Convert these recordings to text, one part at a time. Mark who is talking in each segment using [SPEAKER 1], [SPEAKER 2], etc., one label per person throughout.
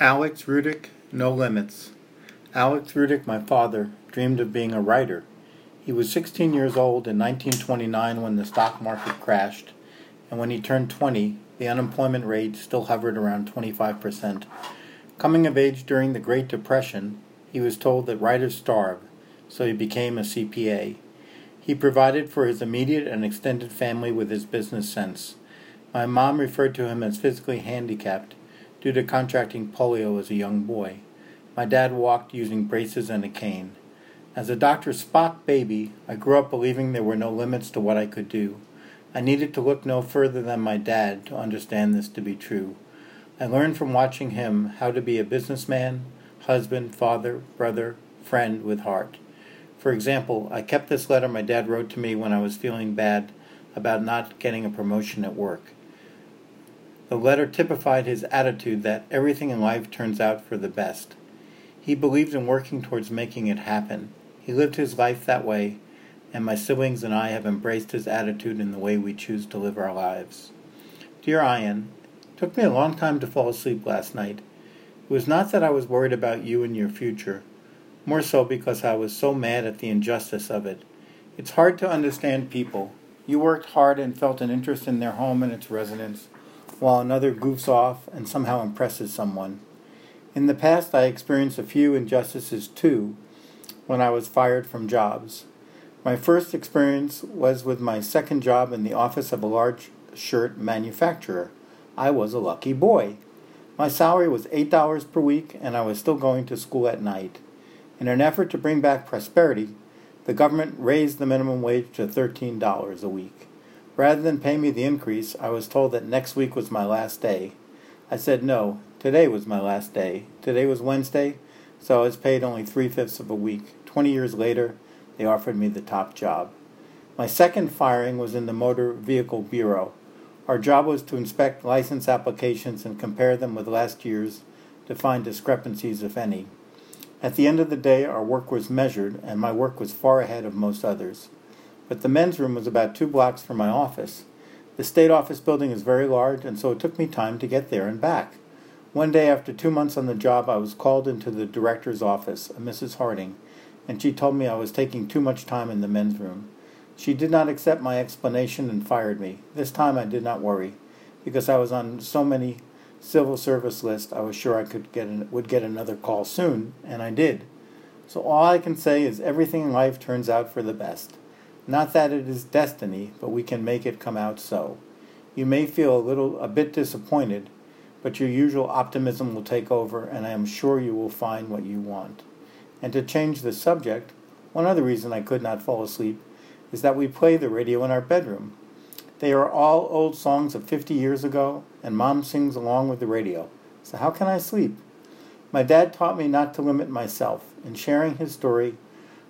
[SPEAKER 1] Alex Rudick, No Limits. Alex Rudick, my father, dreamed of being a writer. He was 16 years old in 1929 when the stock market crashed, and when he turned 20, the unemployment rate still hovered around 25%. Coming of age during the Great Depression, he was told that writers starve, so he became a CPA. He provided for his immediate and extended family with his business sense. My mom referred to him as physically handicapped due to contracting polio as a young boy. My dad walked using braces and a cane. As a Dr. Spock baby, I grew up believing there were no limits to what I could do. I needed to look no further than my dad to understand this to be true. I learned from watching him how to be a businessman, husband, father, brother, friend with heart. For example, I kept this letter my dad wrote to me when I was feeling bad about not getting a promotion at work. The letter typified his attitude that everything in life turns out for the best. He believed in working towards making it happen. He lived his life that way, and my siblings and I have embraced his attitude in the way we choose to live our lives. Dear Ian, it took me a long time to fall asleep last night. It was not that I was worried about you and your future, more so because I was so mad at the injustice of it. It's hard to understand people. You worked hard and felt an interest in their home and its residents while another goofs off and somehow impresses someone. In the past, I experienced a few injustices too when I was fired from jobs. My first experience was with my second job in the office of a large shirt manufacturer. I was a lucky boy. My salary was $8 per week, and I was still going to school at night. In an effort to bring back prosperity, the government raised the minimum wage to $13 a week. Rather than pay me the increase, I was told that next week was my last day. I said no, today was my last day. Today was Wednesday, so I was paid only three fifths of a week. Twenty years later, they offered me the top job. My second firing was in the Motor Vehicle Bureau. Our job was to inspect license applications and compare them with last year's to find discrepancies, if any. At the end of the day, our work was measured, and my work was far ahead of most others but the men's room was about two blocks from my office. The state office building is very large, and so it took me time to get there and back. One day, after two months on the job, I was called into the director's office, a Mrs. Harding, and she told me I was taking too much time in the men's room. She did not accept my explanation and fired me. This time I did not worry, because I was on so many civil service lists, I was sure I could get an, would get another call soon, and I did. So all I can say is everything in life turns out for the best. Not that it is destiny, but we can make it come out so. You may feel a little a bit disappointed, but your usual optimism will take over and I am sure you will find what you want. And to change the subject, one other reason I could not fall asleep is that we play the radio in our bedroom. They are all old songs of 50 years ago, and mom sings along with the radio. So how can I sleep? My dad taught me not to limit myself. In sharing his story,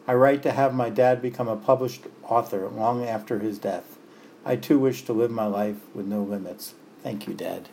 [SPEAKER 1] I write to have my dad become a published author long after his death. I too wish to live my life with no limits. Thank you, Dad.